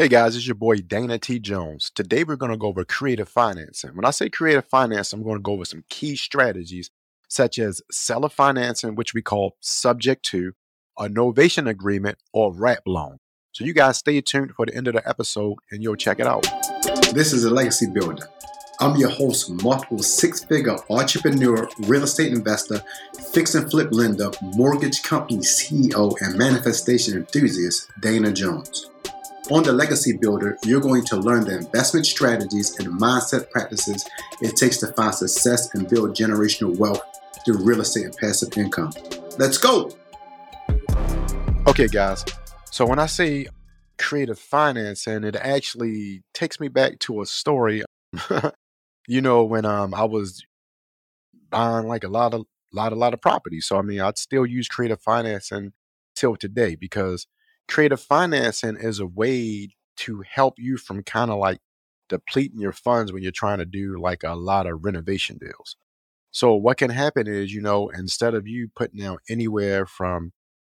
Hey guys, it's your boy Dana T. Jones. Today we're going to go over creative financing. When I say creative finance, I'm going to go over some key strategies such as seller financing, which we call subject to, a novation agreement, or wrap loan. So you guys stay tuned for the end of the episode and you'll check it out. This is a legacy builder. I'm your host, multiple six figure entrepreneur, real estate investor, fix and flip lender, mortgage company CEO, and manifestation enthusiast, Dana Jones. On the Legacy Builder, you're going to learn the investment strategies and mindset practices it takes to find success and build generational wealth through real estate and passive income. Let's go! Okay, guys. So when I say creative financing, it actually takes me back to a story. you know, when um I was buying like a lot of lot a lot of property. So I mean, I'd still use creative financing till today because creative financing is a way to help you from kind of like depleting your funds when you're trying to do like a lot of renovation deals. So what can happen is, you know, instead of you putting down anywhere from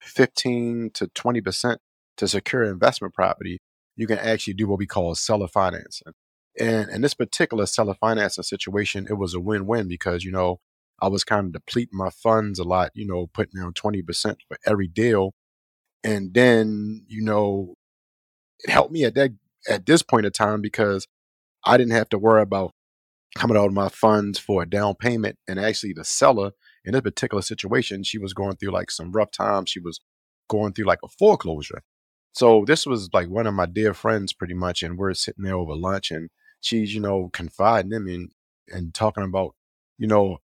15 to 20% to secure investment property, you can actually do what we call seller financing. And in this particular seller financing situation, it was a win-win because, you know, I was kind of depleting my funds a lot, you know, putting down 20% for every deal and then you know it helped me at that at this point in time because I didn't have to worry about coming out of my funds for a down payment. And actually, the seller in this particular situation, she was going through like some rough times. She was going through like a foreclosure. So this was like one of my dear friends, pretty much, and we're sitting there over lunch, and she's you know confiding in me and, and talking about you know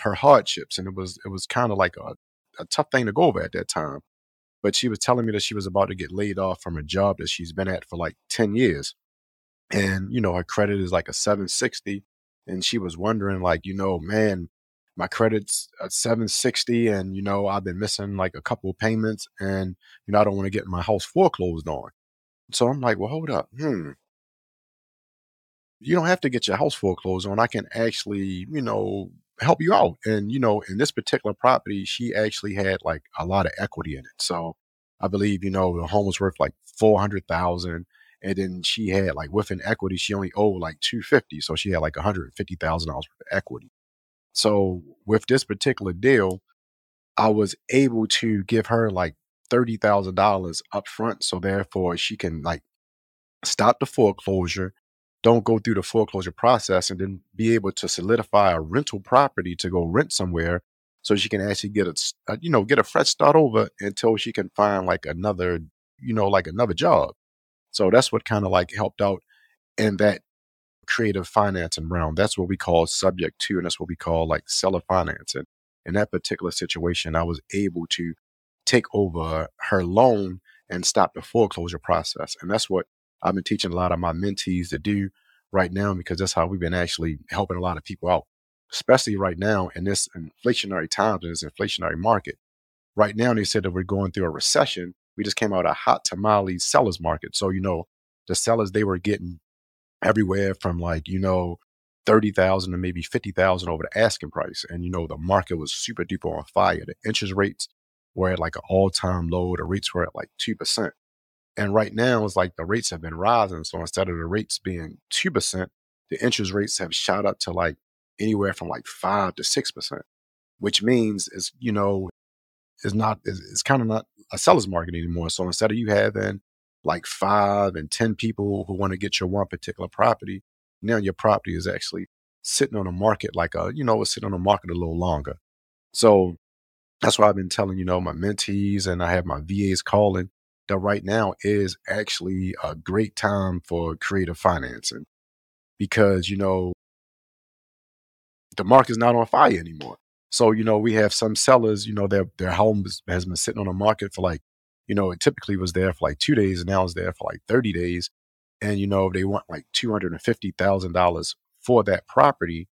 her hardships, and it was it was kind of like a, a tough thing to go over at that time but she was telling me that she was about to get laid off from a job that she's been at for like 10 years. And, you know, her credit is like a 760. And she was wondering, like, you know, man, my credit's at 760 and, you know, I've been missing like a couple of payments and, you know, I don't want to get my house foreclosed on. So I'm like, well, hold up. Hmm. You don't have to get your house foreclosed on. I can actually, you know, help you out. And, you know, in this particular property, she actually had like a lot of equity in it. So I believe, you know, the home was worth like 400,000 and then she had like within equity, she only owed like 250. So she had like $150,000 worth of equity. So with this particular deal, I was able to give her like $30,000 up front. So therefore she can like stop the foreclosure don't go through the foreclosure process and then be able to solidify a rental property to go rent somewhere so she can actually get a, a uh, you know get a fresh start over until she can find like another you know like another job. So that's what kind of like helped out in that creative financing round that's what we call subject to and that's what we call like seller financing. In that particular situation i was able to take over her loan and stop the foreclosure process and that's what I've been teaching a lot of my mentees to do right now because that's how we've been actually helping a lot of people out, especially right now in this inflationary times in this inflationary market. Right now, they said that we're going through a recession. We just came out of a hot tamale sellers market. So, you know, the sellers, they were getting everywhere from like, you know, 30,000 to maybe 50,000 over the asking price. And, you know, the market was super duper on fire. The interest rates were at like an all time low. The rates were at like 2%. And right now, it's like the rates have been rising. So instead of the rates being 2%, the interest rates have shot up to like anywhere from like 5 to 6%, which means it's, you know, it's not, is, it's kind of not a seller's market anymore. So instead of you having like five and 10 people who want to get your one particular property, now your property is actually sitting on the market like a, you know, it's sitting on the market a little longer. So that's why I've been telling, you know, my mentees and I have my VAs calling that right now is actually a great time for creative financing because, you know, the market's not on fire anymore. So, you know, we have some sellers, you know, their their home has been sitting on the market for like, you know, it typically was there for like two days and now it's there for like 30 days. And, you know, if they want like $250,000 for that property,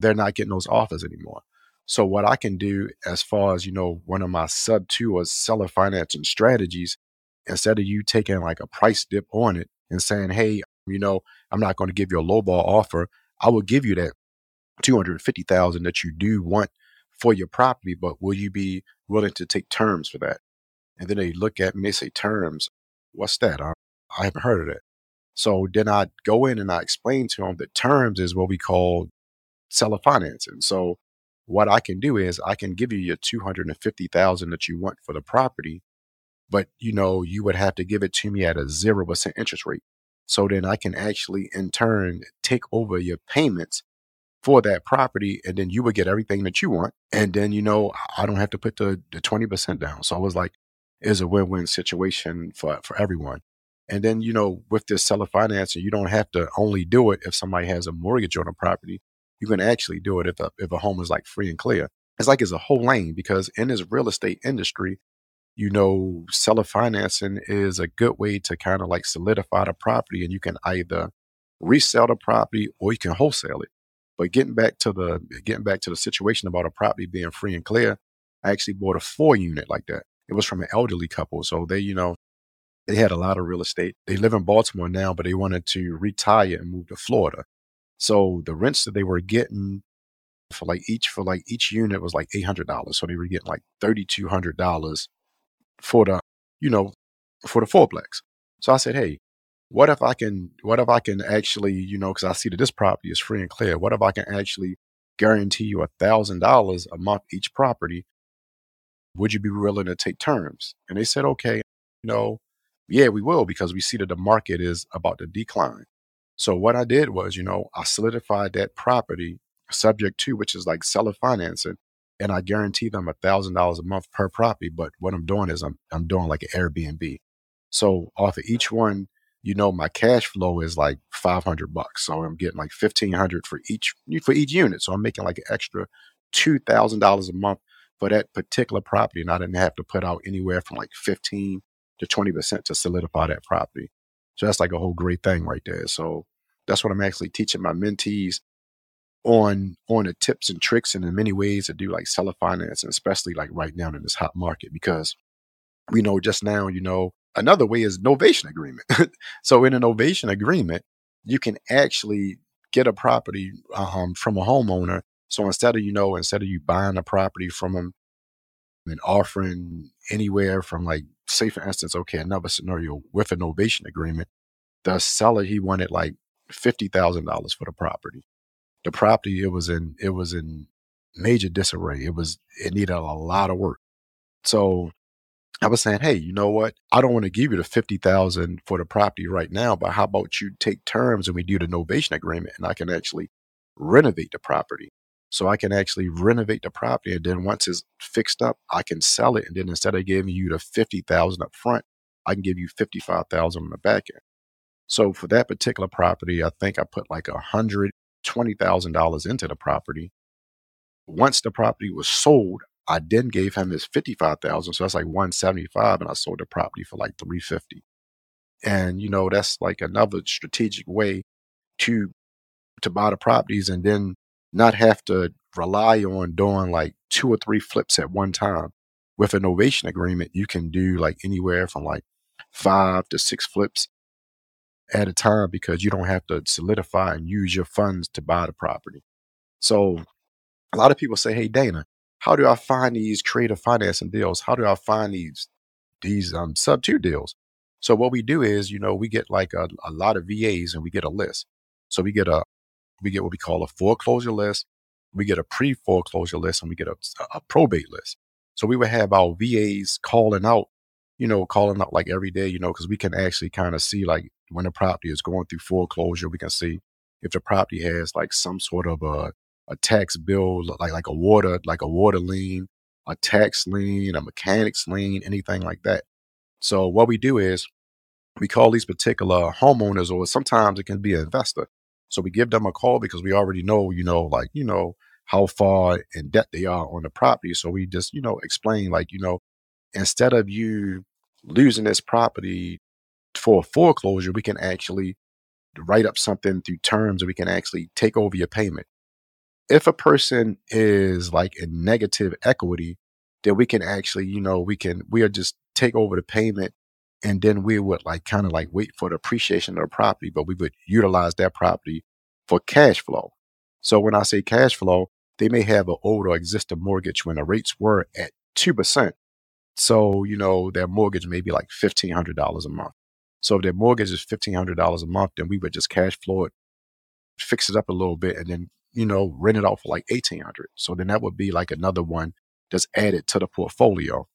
they're not getting those offers anymore. So what I can do as far as, you know, one of my sub two or seller financing strategies instead of you taking like a price dip on it and saying, hey, you know, I'm not going to give you a lowball offer. I will give you that 250,000 that you do want for your property, but will you be willing to take terms for that? And then they look at me, they say, terms, what's that? I, I haven't heard of that. So then I go in and I explain to them that terms is what we call seller financing. So what I can do is I can give you your 250,000 that you want for the property, but you know, you would have to give it to me at a 0% interest rate. So then I can actually in turn take over your payments for that property and then you would get everything that you want. And then, you know, I don't have to put the, the 20% down. So I was like, it's a win-win situation for, for everyone. And then, you know, with this seller financing, you don't have to only do it if somebody has a mortgage on a property. You can actually do it if a, if a home is like free and clear. It's like it's a whole lane because in this real estate industry, you know, seller financing is a good way to kind of like solidify the property and you can either resell the property or you can wholesale it. But getting back to the getting back to the situation about a property being free and clear, I actually bought a four unit like that. It was from an elderly couple. So they, you know, they had a lot of real estate. They live in Baltimore now, but they wanted to retire and move to Florida. So the rents that they were getting for like each for like each unit was like eight hundred dollars. So they were getting like thirty two hundred dollars for the you know for the fourplex. So I said, hey, what if I can what if I can actually you know because I see that this property is free and clear. What if I can actually guarantee you a thousand dollars a month each property? Would you be willing to take terms? And they said, okay, you know, yeah, we will because we see that the market is about to decline. So what I did was, you know, I solidified that property subject to which is like seller financing, and I guarantee them a thousand dollars a month per property. But what I'm doing is I'm I'm doing like an Airbnb. So off of each one, you know, my cash flow is like five hundred bucks. So I'm getting like fifteen hundred for each for each unit. So I'm making like an extra two thousand dollars a month for that particular property, and I didn't have to put out anywhere from like fifteen to 20% to solidify that property. So that's like a whole great thing right there. So that's what I'm actually teaching my mentees on on the tips and tricks and in many ways to do like seller finance, and especially like right now in this hot market because we know just now, you know, another way is novation agreement. so in a novation agreement, you can actually get a property um, from a homeowner. So instead of you know, instead of you buying a property from them and offering anywhere from like say for instance, okay, another scenario with an novation agreement, the seller he wanted like fifty thousand dollars for the property. The property it was in it was in major disarray. It was it needed a lot of work. So I was saying, hey, you know what? I don't want to give you the fifty thousand for the property right now, but how about you take terms and we do the novation agreement and I can actually renovate the property. So I can actually renovate the property, and then once it's fixed up, I can sell it. And then instead of giving you the fifty thousand up front, I can give you fifty five thousand on the back end. So for that particular property, I think I put like a hundred twenty thousand dollars into the property. Once the property was sold, I then gave him his fifty five thousand, so that's like one seventy five, and I sold the property for like three fifty. And you know that's like another strategic way to to buy the properties, and then not have to rely on doing like two or three flips at one time. With an novation agreement, you can do like anywhere from like five to six flips at a time because you don't have to solidify and use your funds to buy the property. So a lot of people say, Hey Dana, how do I find these creative financing deals? How do I find these these um sub two deals? So what we do is, you know, we get like a, a lot of VAs and we get a list. So we get a we get what we call a foreclosure list, we get a pre foreclosure list, and we get a, a probate list. So we would have our VAs calling out, you know, calling up like every day, you know, because we can actually kind of see like when a property is going through foreclosure, we can see if the property has like some sort of a, a tax bill, like like a water, like a water lien, a tax lien, a mechanics lien, anything like that. So what we do is we call these particular homeowners, or sometimes it can be an investor. So we give them a call because we already know, you know, like, you know, how far in debt they are on the property. So we just, you know, explain like, you know, instead of you losing this property for foreclosure, we can actually write up something through terms and we can actually take over your payment. If a person is like in negative equity, then we can actually, you know, we can, we'll just take over the payment and then we would like kind of like wait for the appreciation of the property, but we would utilize that property for cash flow. So when I say cash flow, they may have an older existing mortgage when the rates were at 2%. So, you know, their mortgage may be like $1,500 a month. So if their mortgage is fifteen hundred dollars a month, then we would just cash flow it, fix it up a little bit, and then you know rent it out for like eighteen hundred. So then that would be like another one that's added to the portfolio.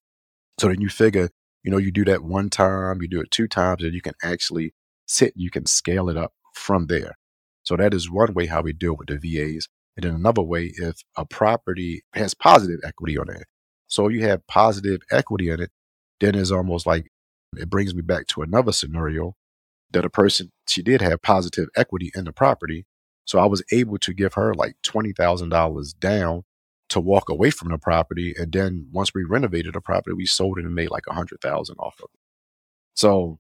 So then you figure, you know, you do that one time, you do it two times, and you can actually sit, you can scale it up from there. So that is one way how we deal with the VAs. And then another way, if a property has positive equity on it. So you have positive equity in it, then it's almost like it brings me back to another scenario that a person, she did have positive equity in the property. So I was able to give her like $20,000 down to walk away from the property. And then once we renovated the property, we sold it and made like a hundred thousand off of it. So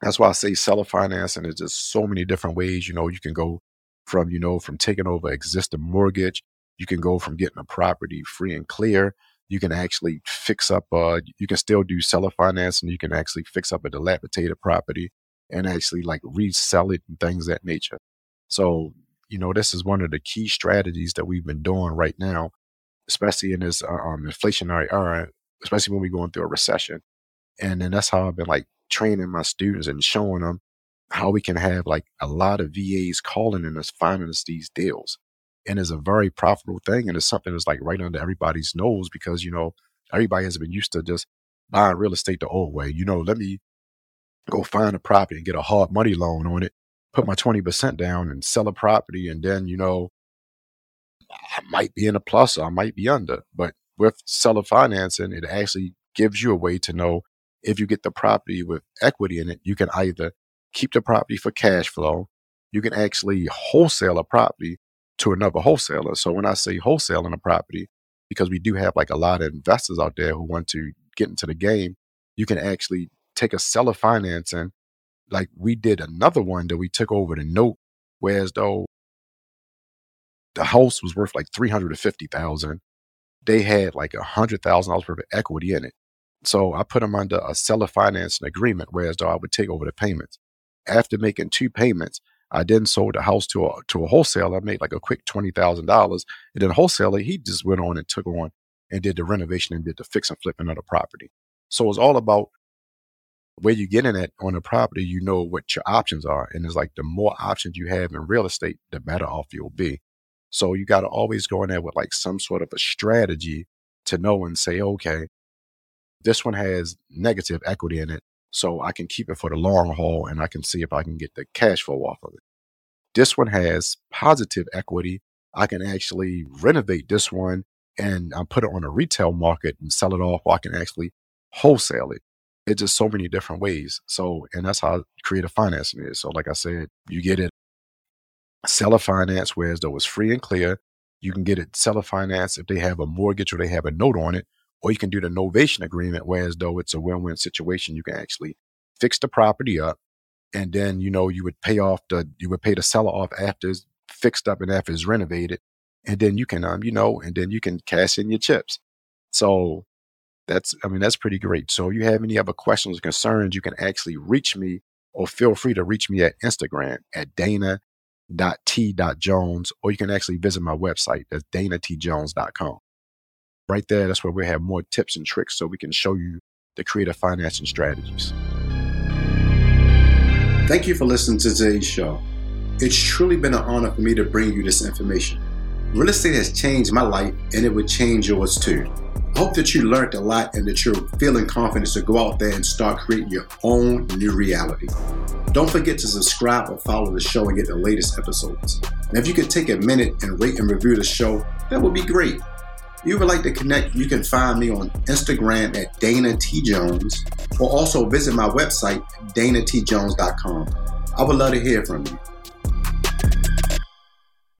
that's why I say seller financing is just so many different ways. You know, you can go from, you know, from taking over existing mortgage. You can go from getting a property free and clear. You can actually fix up, uh, you can still do seller financing. You can actually fix up a dilapidated property and actually like resell it and things that nature. So, you know, this is one of the key strategies that we've been doing right now, especially in this uh, um, inflationary era, especially when we're going through a recession. And then that's how I've been like training my students and showing them how we can have like a lot of VAs calling in us, finding us these deals. And it's a very profitable thing. And it's something that's like right under everybody's nose because, you know, everybody has been used to just buying real estate the old way. You know, let me go find a property and get a hard money loan on it, put my 20% down and sell a property. And then, you know, I might be in a plus or I might be under. But with seller financing, it actually gives you a way to know if you get the property with equity in it, you can either keep the property for cash flow, you can actually wholesale a property to another wholesaler. So when I say wholesaling a property, because we do have like a lot of investors out there who want to get into the game, you can actually take a seller financing. Like we did another one that we took over the note, whereas though the house was worth like three hundred and fifty thousand, they had like a hundred thousand dollars worth of equity in it. So I put them under a seller financing agreement, whereas though I would take over the payments. After making two payments, I then sold the house to a to a wholesaler. I made like a quick twenty thousand dollars, and then the wholesaler he just went on and took on and did the renovation and did the fix and flipping of the property. So it's all about where you get in at on the property. You know what your options are, and it's like the more options you have in real estate, the better off you'll be. So you got to always go in there with like some sort of a strategy to know and say, okay, this one has negative equity in it, so I can keep it for the long haul and I can see if I can get the cash flow off of it. This one has positive equity. I can actually renovate this one and I put it on a retail market and sell it off, or I can actually wholesale it. It's just so many different ways. So, and that's how creative financing is. So, like I said, you get it seller finance, whereas though it's free and clear. You can get it seller finance if they have a mortgage or they have a note on it, or you can do the novation agreement, whereas though it's a win-win situation, you can actually fix the property up, and then you know you would pay off the you would pay the seller off after it's fixed up and after it's renovated, and then you can um you know and then you can cash in your chips. So that's I mean that's pretty great. So if you have any other questions or concerns, you can actually reach me or feel free to reach me at Instagram at dana.t.jones, or you can actually visit my website. That's danatjones.com right there, that's where we have more tips and tricks so we can show you the creative financing strategies. Thank you for listening to today's show. It's truly been an honor for me to bring you this information. Real estate has changed my life and it would change yours too. I hope that you learned a lot and that you're feeling confident to go out there and start creating your own new reality. Don't forget to subscribe or follow the show and get the latest episodes. And if you could take a minute and rate and review the show, that would be great you would like to connect, you can find me on Instagram at Dana T. Jones or also visit my website, danatjones.com. I would love to hear from you.